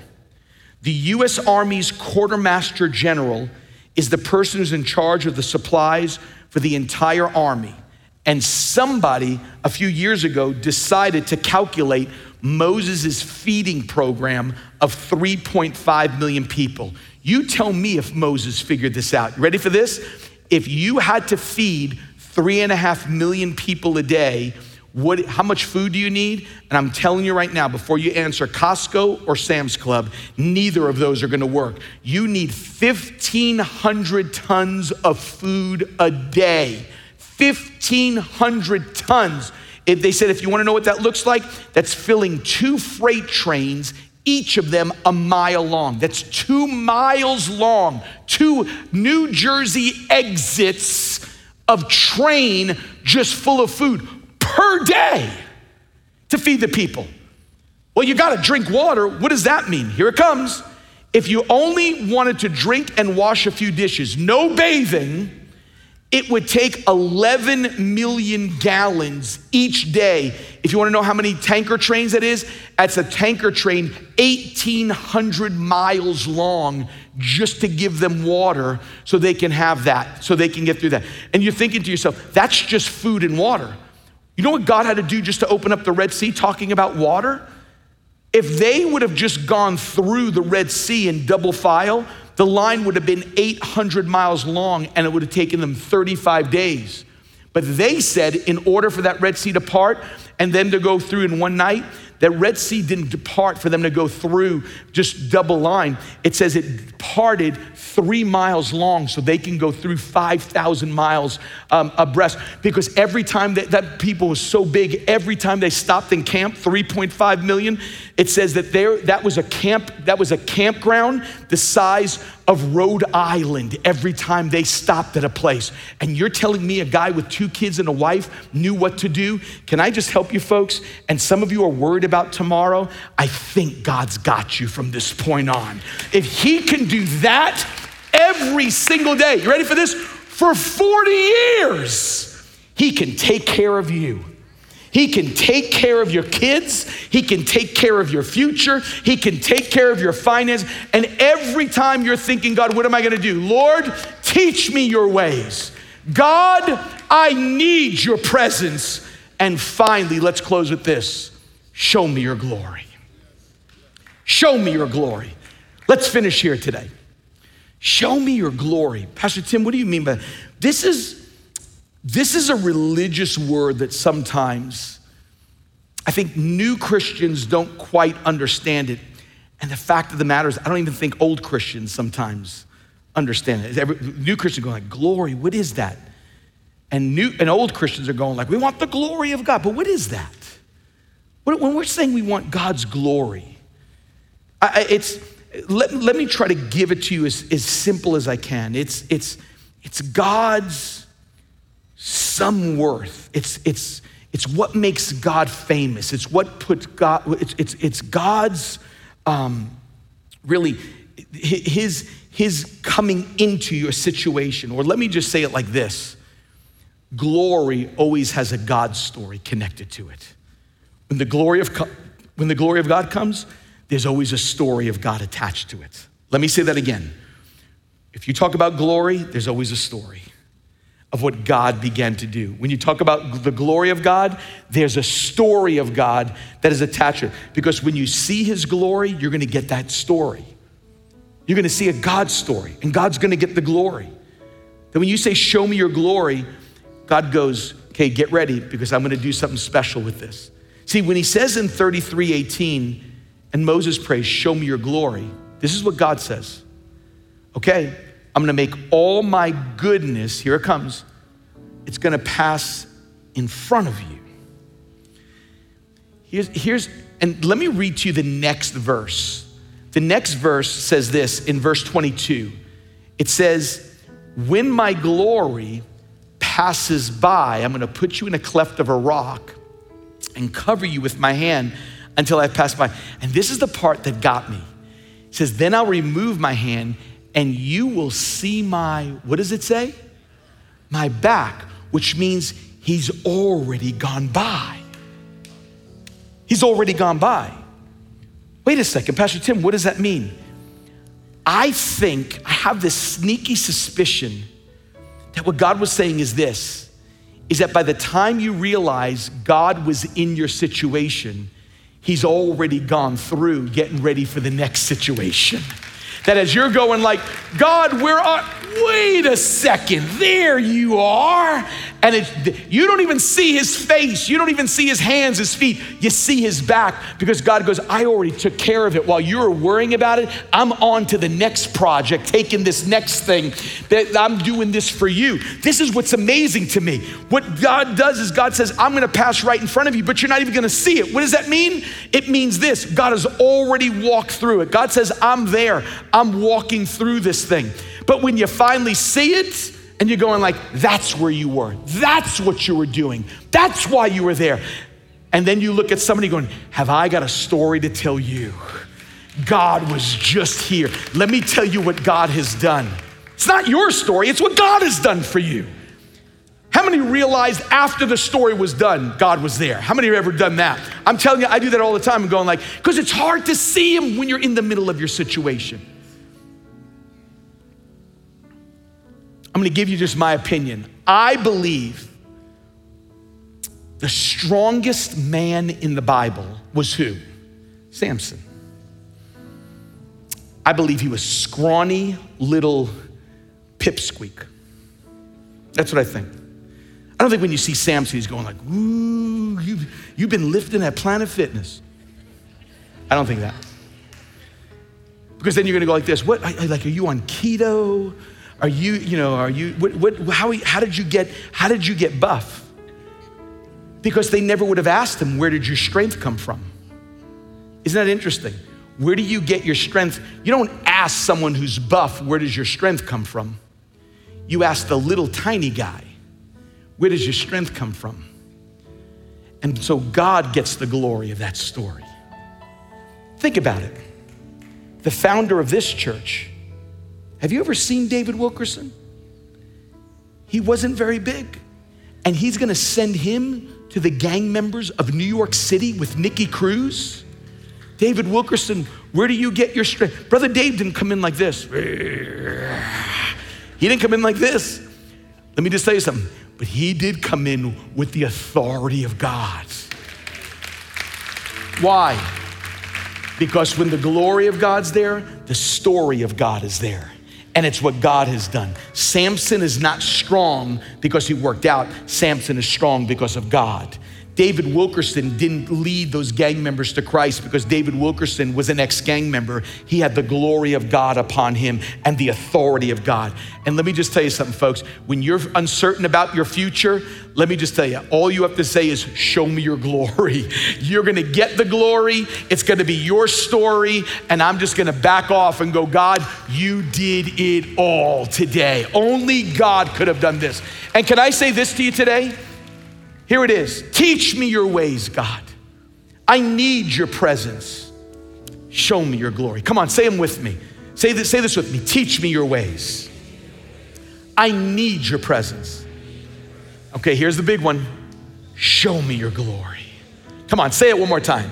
The US Army's quartermaster general is the person who's in charge of the supplies for the entire army. And somebody a few years ago decided to calculate Moses' feeding program of 3.5 million people. You tell me if Moses figured this out. You ready for this? If you had to feed three and a half million people a day, what, how much food do you need? And I'm telling you right now, before you answer Costco or Sam's Club, neither of those are gonna work. You need 1,500 tons of food a day. 1,500 tons. If they said, if you wanna know what that looks like, that's filling two freight trains each of them a mile long. That's two miles long, two New Jersey exits of train just full of food per day to feed the people. Well, you got to drink water. What does that mean? Here it comes. If you only wanted to drink and wash a few dishes, no bathing, it would take 11 million gallons each day. If you want to know how many tanker trains that is, that's a tanker train 1,800 miles long just to give them water so they can have that, so they can get through that. And you're thinking to yourself, that's just food and water. You know what God had to do just to open up the Red Sea talking about water? If they would have just gone through the Red Sea in double file, the line would have been 800 miles long and it would have taken them 35 days. But they said, in order for that Red Sea to part and them to go through in one night, that Red Sea didn't depart for them to go through just double line. It says it parted three miles long so they can go through 5,000 miles um, abreast. Because every time that, that people was so big, every time they stopped and camped, 3.5 million, it says that there that was a camp, that was a campground the size of Rhode Island every time they stopped at a place. And you're telling me a guy with two kids and a wife knew what to do? Can I just help you, folks? And some of you are worried about tomorrow. I think God's got you from this point on. If He can do that every single day, you ready for this? For 40 years, He can take care of you. He can take care of your kids. He can take care of your future. He can take care of your finance. And every time you're thinking, God, what am I going to do? Lord, teach me your ways. God, I need your presence. And finally, let's close with this show me your glory. Show me your glory. Let's finish here today. Show me your glory. Pastor Tim, what do you mean by that? This is this is a religious word that sometimes I think new Christians don't quite understand it. And the fact of the matter is, I don't even think old Christians sometimes understand it. Every, new Christians are going like, glory, what is that? And new and old Christians are going like, we want the glory of God. But what is that? When we're saying we want God's glory, I, it's let, let me try to give it to you as, as simple as I can. It's it's it's God's some worth. It's, it's, it's what makes God famous. It's what puts God, it's, it's, it's God's um, really, his, his coming into your situation. Or let me just say it like this glory always has a God story connected to it. When the glory of, when the glory of God comes, there's always a story of God attached to it. Let me say that again. If you talk about glory, there's always a story of what God began to do. When you talk about the glory of God, there's a story of God that is attached to it. Because when you see his glory, you're gonna get that story. You're gonna see a God story, and God's gonna get the glory. Then when you say, Show me your glory, God goes, Okay, get ready because I'm gonna do something special with this. See, when he says in 33 18, and Moses prays, Show me your glory, this is what God says. Okay, I'm gonna make all my goodness, here it comes, it's gonna pass in front of you. Here's, here's, and let me read to you the next verse. The next verse says this in verse 22. It says, When my glory passes by, I'm gonna put you in a cleft of a rock and cover you with my hand until I pass by. And this is the part that got me. It says, Then I'll remove my hand and you will see my, what does it say? My back, which means he's already gone by. He's already gone by. Wait a second, Pastor Tim, what does that mean? I think, I have this sneaky suspicion that what God was saying is this is that by the time you realize God was in your situation, He's already gone through getting ready for the next situation. That as you're going like, God, where are, wait a second, there you are. And it, you don't even see his face. You don't even see his hands, his feet. You see his back because God goes, I already took care of it. While you were worrying about it, I'm on to the next project, taking this next thing that I'm doing this for you. This is what's amazing to me. What God does is God says, I'm going to pass right in front of you, but you're not even going to see it. What does that mean? It means this God has already walked through it. God says, I'm there. I'm walking through this thing. But when you finally see it, and you're going like, that's where you were. That's what you were doing. That's why you were there. And then you look at somebody going, have I got a story to tell you? God was just here. Let me tell you what God has done. It's not your story, it's what God has done for you. How many realized after the story was done, God was there? How many have ever done that? I'm telling you, I do that all the time. I'm going like, because it's hard to see Him when you're in the middle of your situation. I'm to give you just my opinion. I believe the strongest man in the Bible was who? Samson. I believe he was scrawny little pipsqueak. That's what I think. I don't think when you see Samson, he's going like, ooh, you've, you've been lifting at Planet Fitness. I don't think that. Because then you're gonna go like this, what, like, are you on keto? Are you, you know, are you, what, what, how, how did you get, how did you get buff? Because they never would have asked him, where did your strength come from? Isn't that interesting? where do you get your strength? You don't ask someone who's buff, where does your strength come from? You ask the little tiny guy, where does your strength come from? And so God gets the glory of that story. Think about it. The founder of this church, have you ever seen David Wilkerson? He wasn't very big. And he's gonna send him to the gang members of New York City with Nicky Cruz. David Wilkerson, where do you get your strength? Brother Dave didn't come in like this. He didn't come in like this. Let me just tell you something. But he did come in with the authority of God. Why? Because when the glory of God's there, the story of God is there. And it's what God has done. Samson is not strong because he worked out, Samson is strong because of God. David Wilkerson didn't lead those gang members to Christ because David Wilkerson was an ex gang member. He had the glory of God upon him and the authority of God. And let me just tell you something, folks. When you're uncertain about your future, let me just tell you, all you have to say is, Show me your glory. You're gonna get the glory, it's gonna be your story, and I'm just gonna back off and go, God, you did it all today. Only God could have done this. And can I say this to you today? Here it is Teach me your ways, God. I need your presence. Show me your glory. Come on, say them with me. Say this, say this with me. Teach me your ways. I need your presence. Okay, here's the big one. Show me your glory. Come on, say it one more time.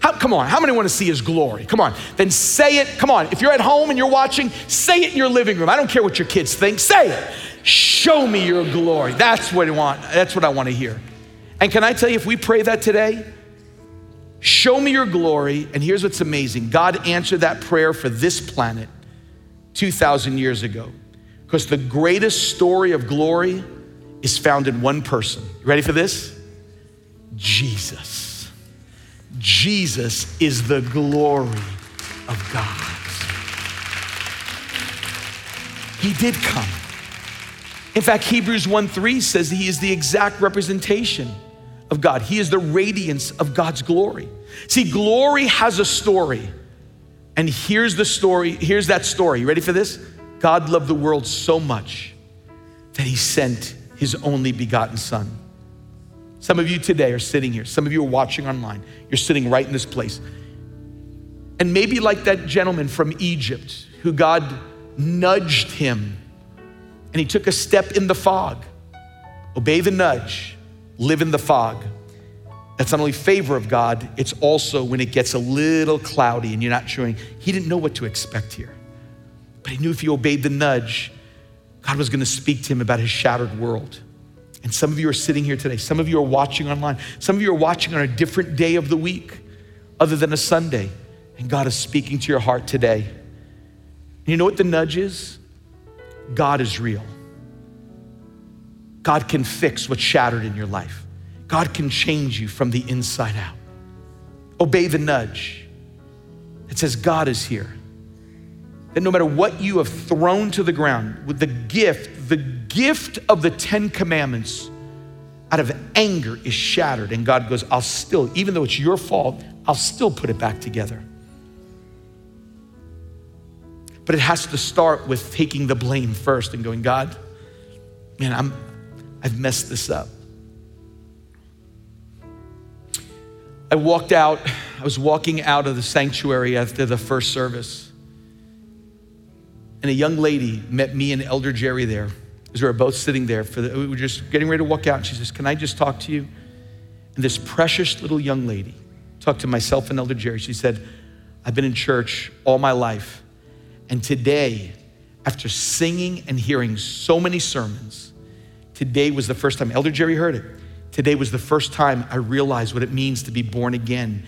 How, come on, how many want to see his glory? Come on, then say it. Come on, if you're at home and you're watching, say it in your living room. I don't care what your kids think, say it. Show me your glory. That's what I want. That's what I want to hear. And can I tell you, if we pray that today, show me your glory. And here's what's amazing God answered that prayer for this planet 2,000 years ago. Because the greatest story of glory is found in one person. You ready for this? Jesus. Jesus is the glory of God. He did come. In fact, Hebrews 1 3 says he is the exact representation of God. He is the radiance of God's glory. See, glory has a story. And here's the story, here's that story. You ready for this? God loved the world so much that he sent his only begotten son. Some of you today are sitting here, some of you are watching online. You're sitting right in this place. And maybe like that gentleman from Egypt who God nudged him and he took a step in the fog. Obey the nudge, live in the fog. That's not only favor of God, it's also when it gets a little cloudy and you're not showing. He didn't know what to expect here. But he knew if he obeyed the nudge, God was going to speak to him about his shattered world. And some of you are sitting here today. Some of you are watching online. Some of you are watching on a different day of the week other than a Sunday. And God is speaking to your heart today. And you know what the nudge is? God is real. God can fix what's shattered in your life. God can change you from the inside out. Obey the nudge. It says, God is here. That no matter what you have thrown to the ground, with the gift, the gift of the Ten Commandments out of anger is shattered. And God goes, I'll still, even though it's your fault, I'll still put it back together. But it has to start with taking the blame first and going, God, man, I'm, I've messed this up. I walked out, I was walking out of the sanctuary after the first service. And a young lady met me and Elder Jerry there as we were both sitting there. For the, we were just getting ready to walk out. And she says, Can I just talk to you? And this precious little young lady talked to myself and Elder Jerry. She said, I've been in church all my life. And today, after singing and hearing so many sermons, today was the first time, Elder Jerry heard it. Today was the first time I realized what it means to be born again.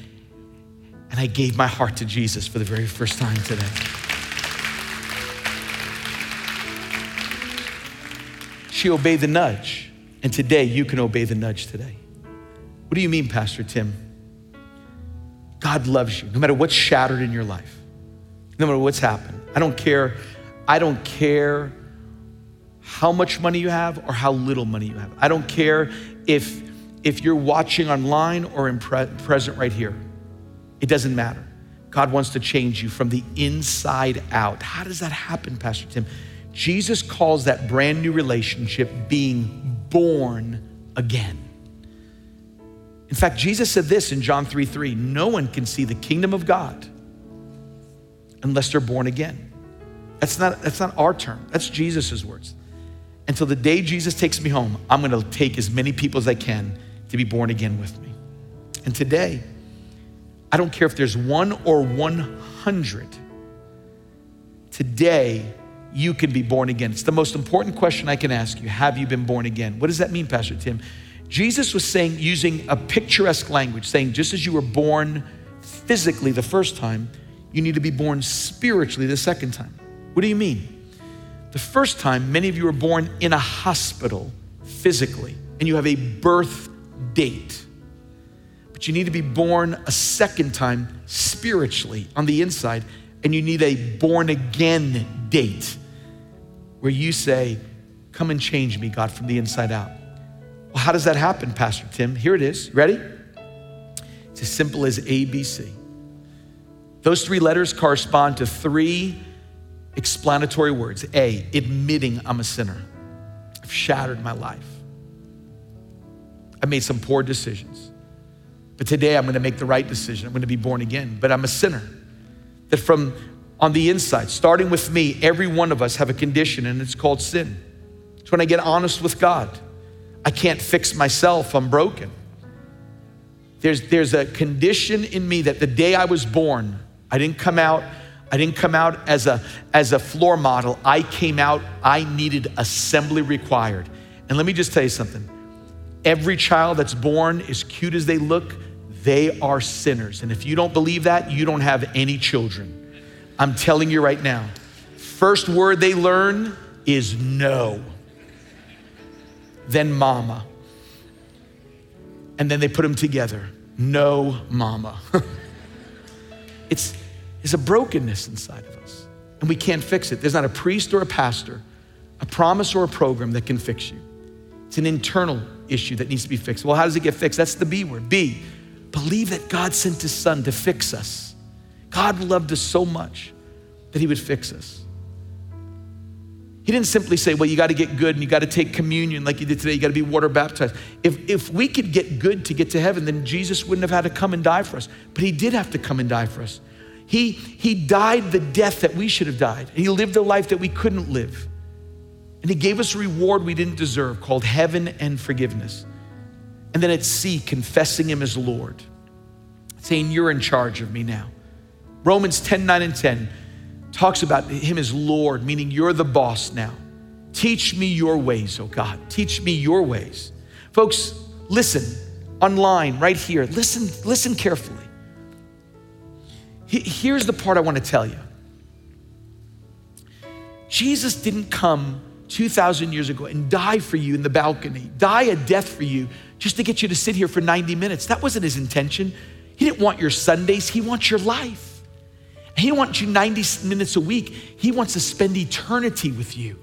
And I gave my heart to Jesus for the very first time today. She obeyed the nudge. And today, you can obey the nudge today. What do you mean, Pastor Tim? God loves you, no matter what's shattered in your life, no matter what's happened. I don't care. I don't care how much money you have or how little money you have. I don't care if if you're watching online or in pre- present right here. It doesn't matter. God wants to change you from the inside out. How does that happen, Pastor Tim? Jesus calls that brand new relationship being born again. In fact, Jesus said this in John 3 3 No one can see the kingdom of God unless they're born again. That's not, that's not our term, that's Jesus' words. Until the day Jesus takes me home, I'm gonna take as many people as I can to be born again with me. And today, I don't care if there's one or 100. Today, you can be born again. It's the most important question I can ask you. Have you been born again? What does that mean, Pastor Tim? Jesus was saying, using a picturesque language, saying, just as you were born physically the first time, you need to be born spiritually the second time. What do you mean? The first time, many of you were born in a hospital physically, and you have a birth date But you need to be born a second time spiritually on the inside, and you need a born again date where you say, Come and change me, God, from the inside out. Well, how does that happen, Pastor Tim? Here it is. Ready? It's as simple as ABC. Those three letters correspond to three explanatory words A, admitting I'm a sinner. I've shattered my life. I made some poor decisions. But today I'm going to make the right decision. I'm going to be born again. But I'm a sinner. That from on the inside, starting with me, every one of us have a condition and it's called sin. It's when I get honest with God. I can't fix myself, I'm broken. There's, there's a condition in me that the day I was born, I didn't come out, I didn't come out as a, as a floor model. I came out, I needed assembly required. And let me just tell you something. Every child that's born, as cute as they look, they are sinners. And if you don't believe that, you don't have any children. I'm telling you right now. First word they learn is no, then mama. And then they put them together. No mama. it's, it's a brokenness inside of us, and we can't fix it. There's not a priest or a pastor, a promise or a program that can fix you. It's an internal issue that needs to be fixed. Well, how does it get fixed? That's the B word. B, believe that God sent his son to fix us. God loved us so much that he would fix us. He didn't simply say, well, you got to get good and you got to take communion like you did today. You got to be water baptized. If, if we could get good to get to heaven, then Jesus wouldn't have had to come and die for us. But he did have to come and die for us. He, he died the death that we should have died. He lived a life that we couldn't live. And he gave us a reward we didn't deserve called heaven and forgiveness. And then at sea, confessing him as Lord, saying, You're in charge of me now. Romans 10 9 and 10 talks about him as Lord, meaning you're the boss now. Teach me your ways, oh God. Teach me your ways. Folks, listen online, right here. Listen, listen carefully. Here's the part I want to tell you Jesus didn't come 2,000 years ago and die for you in the balcony, die a death for you just to get you to sit here for 90 minutes. That wasn't his intention. He didn't want your Sundays, he wants your life. He wants you 90 minutes a week. He wants to spend eternity with you.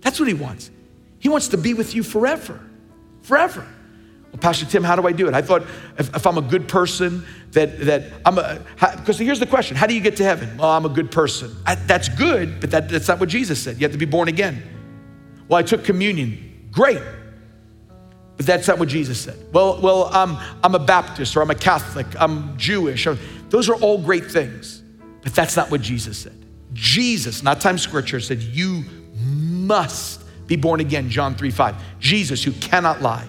That's what he wants. He wants to be with you forever. Forever. Well, Pastor Tim, how do I do it? I thought if, if I'm a good person, that, that I'm a, because here's the question how do you get to heaven? Well, I'm a good person. I, that's good, but that, that's not what Jesus said. You have to be born again. Well, I took communion. Great. But that's not what Jesus said. Well, well, I'm, I'm a Baptist or I'm a Catholic, I'm Jewish. Those are all great things, but that's not what Jesus said. Jesus, not Times Square Church, said, You must be born again, John 3 5. Jesus, who cannot lie.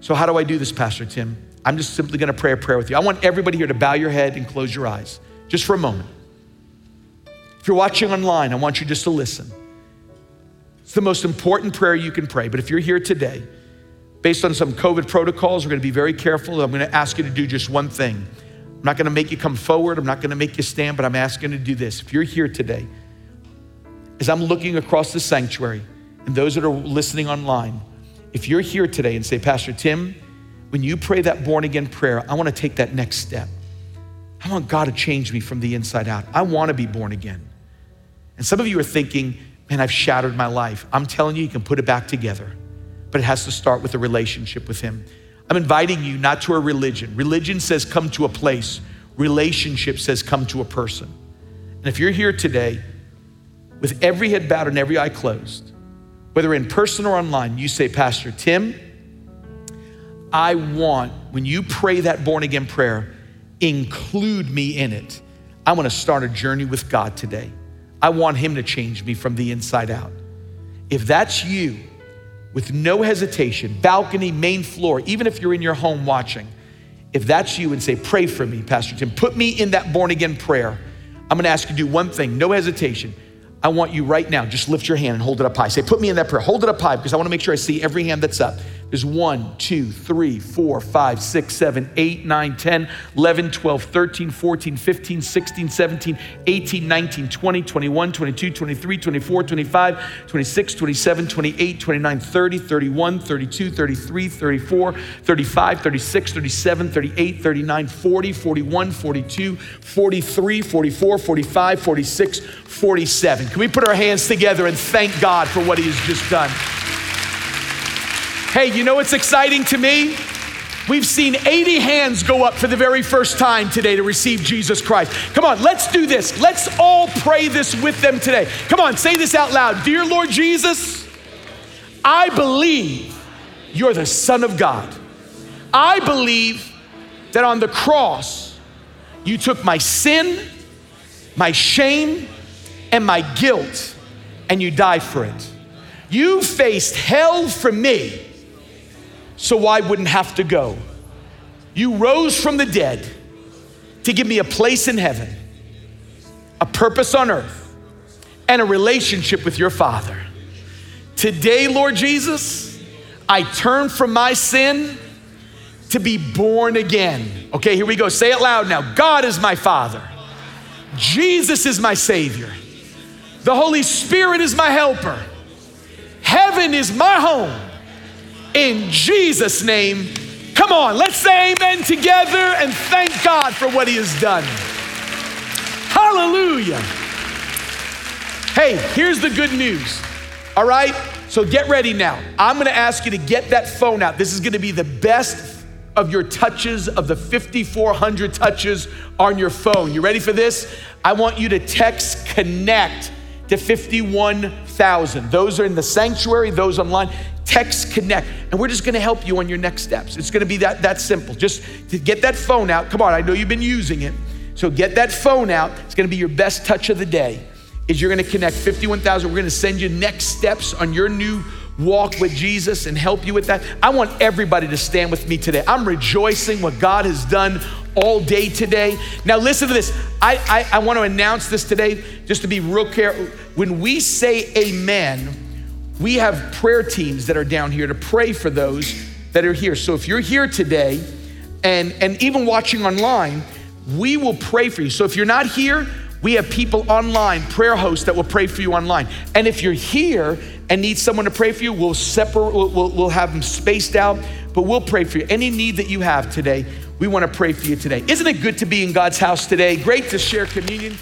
So, how do I do this, Pastor Tim? I'm just simply gonna pray a prayer with you. I want everybody here to bow your head and close your eyes just for a moment. If you're watching online, I want you just to listen. It's the most important prayer you can pray, but if you're here today, based on some COVID protocols, we're to be very careful. I'm to ask you to do just one thing. I'm not going to make you come forward. I'm not going to make you stand, but I'm asking you to do this. If you're here today, as I'm looking across the sanctuary and those that are listening online, if you're here today and say, Pastor Tim, when you pray that born again prayer, I want to take that next step. I want God to change me from the inside out. I want to be born again. And some of you are thinking, man, I've shattered my life. I'm telling you, you can put it back together but it has to start with a relationship with Him. I'm inviting you not to a religion. Religion says come to a place relationship says come to a person. And if you're here today with every head bowed and every eye closed, whether in person or online, you say, Pastor Tim, I want, when you pray that born again prayer, include me in it. I want to start a journey with God today. I want Him to change me from the inside out. If that's you, with no hesitation, balcony, main floor, even if you're in your home watching, if that's you and say, Pray for me, Pastor Tim, put me in that born again prayer. I'm gonna ask you to do one thing, no hesitation. I want you right now, just lift your hand and hold it up high. Say, Put me in that prayer. Hold it up high because I wanna make sure I see every hand that's up. There's 1, 2, 3, 4, 5, 6, 7, 8, 9, 10, 11, 12, 13, 14, 15, 16, 17, 18, 19, 20, 21, 22, 23, 24, 25, 26, 27, 28, 29, 30, 31, 32, 33, 34, 35, 36, 37, 38, 39, 40, 41, 42, 43, 44, 45, 46, 47. Can we put our hands together and thank God for what He has just done? Hey, you know what's exciting to me? We've seen 80 hands go up for the very first time today to receive Jesus Christ. Come on, let's do this. Let's all pray this with them today. Come on, say this out loud. Dear Lord Jesus, I believe you're the Son of God. I believe that on the cross, you took my sin, my shame, and my guilt, and you died for it. You faced hell for me so I wouldn't have to go. You rose from the dead to give me a place in heaven, a purpose on earth, and a relationship with your Father. Today, Lord Jesus, I turn from my sin to be born again. Okay, here we go. Say it loud now. God is my Father. Jesus is my Savior. The Holy Spirit is my helper. Heaven is my home in Jesus' name. Come on, let's say amen together and thank God for what He has done. Hallelujah. Hey, here's the good news. All right? So get ready now. I'm gonna ask you to get that phone out. This is gonna be the best of your touches, of the 5,400 touches on your phone. You ready for this? I want you to text connect to 51,000. Those are in the sanctuary, those online. Text Connect, and we're just gonna help you on your next steps. It's gonna be that, that simple. Just to get that phone out. Come on, I know you've been using it. So get that phone out. It's gonna be your best touch of the day. Is you're gonna connect 51,000. We're gonna send you next steps on your new walk with Jesus and help you with that. I want everybody to stand with me today. I'm rejoicing what God has done all day today. Now, listen to this. I, I, I want to announce this today just to be real careful. When we say amen, we have prayer teams that are down here to pray for those that are here. So if you're here today and, and even watching online, we will pray for you. So if you're not here, we have people online, prayer hosts that will pray for you online. And if you're here and need someone to pray for you, we'll separate, we'll, we'll, we'll have them spaced out, but we'll pray for you. Any need that you have today, we want to pray for you today. Isn't it good to be in God's house today? Great to share communion.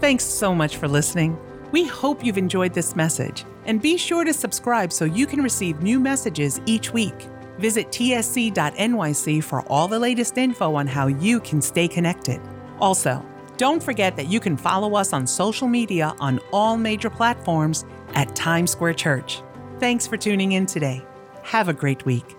Thanks so much for listening. We hope you've enjoyed this message, and be sure to subscribe so you can receive new messages each week. Visit tsc.nyc for all the latest info on how you can stay connected. Also, don't forget that you can follow us on social media on all major platforms at Times Square Church. Thanks for tuning in today. Have a great week.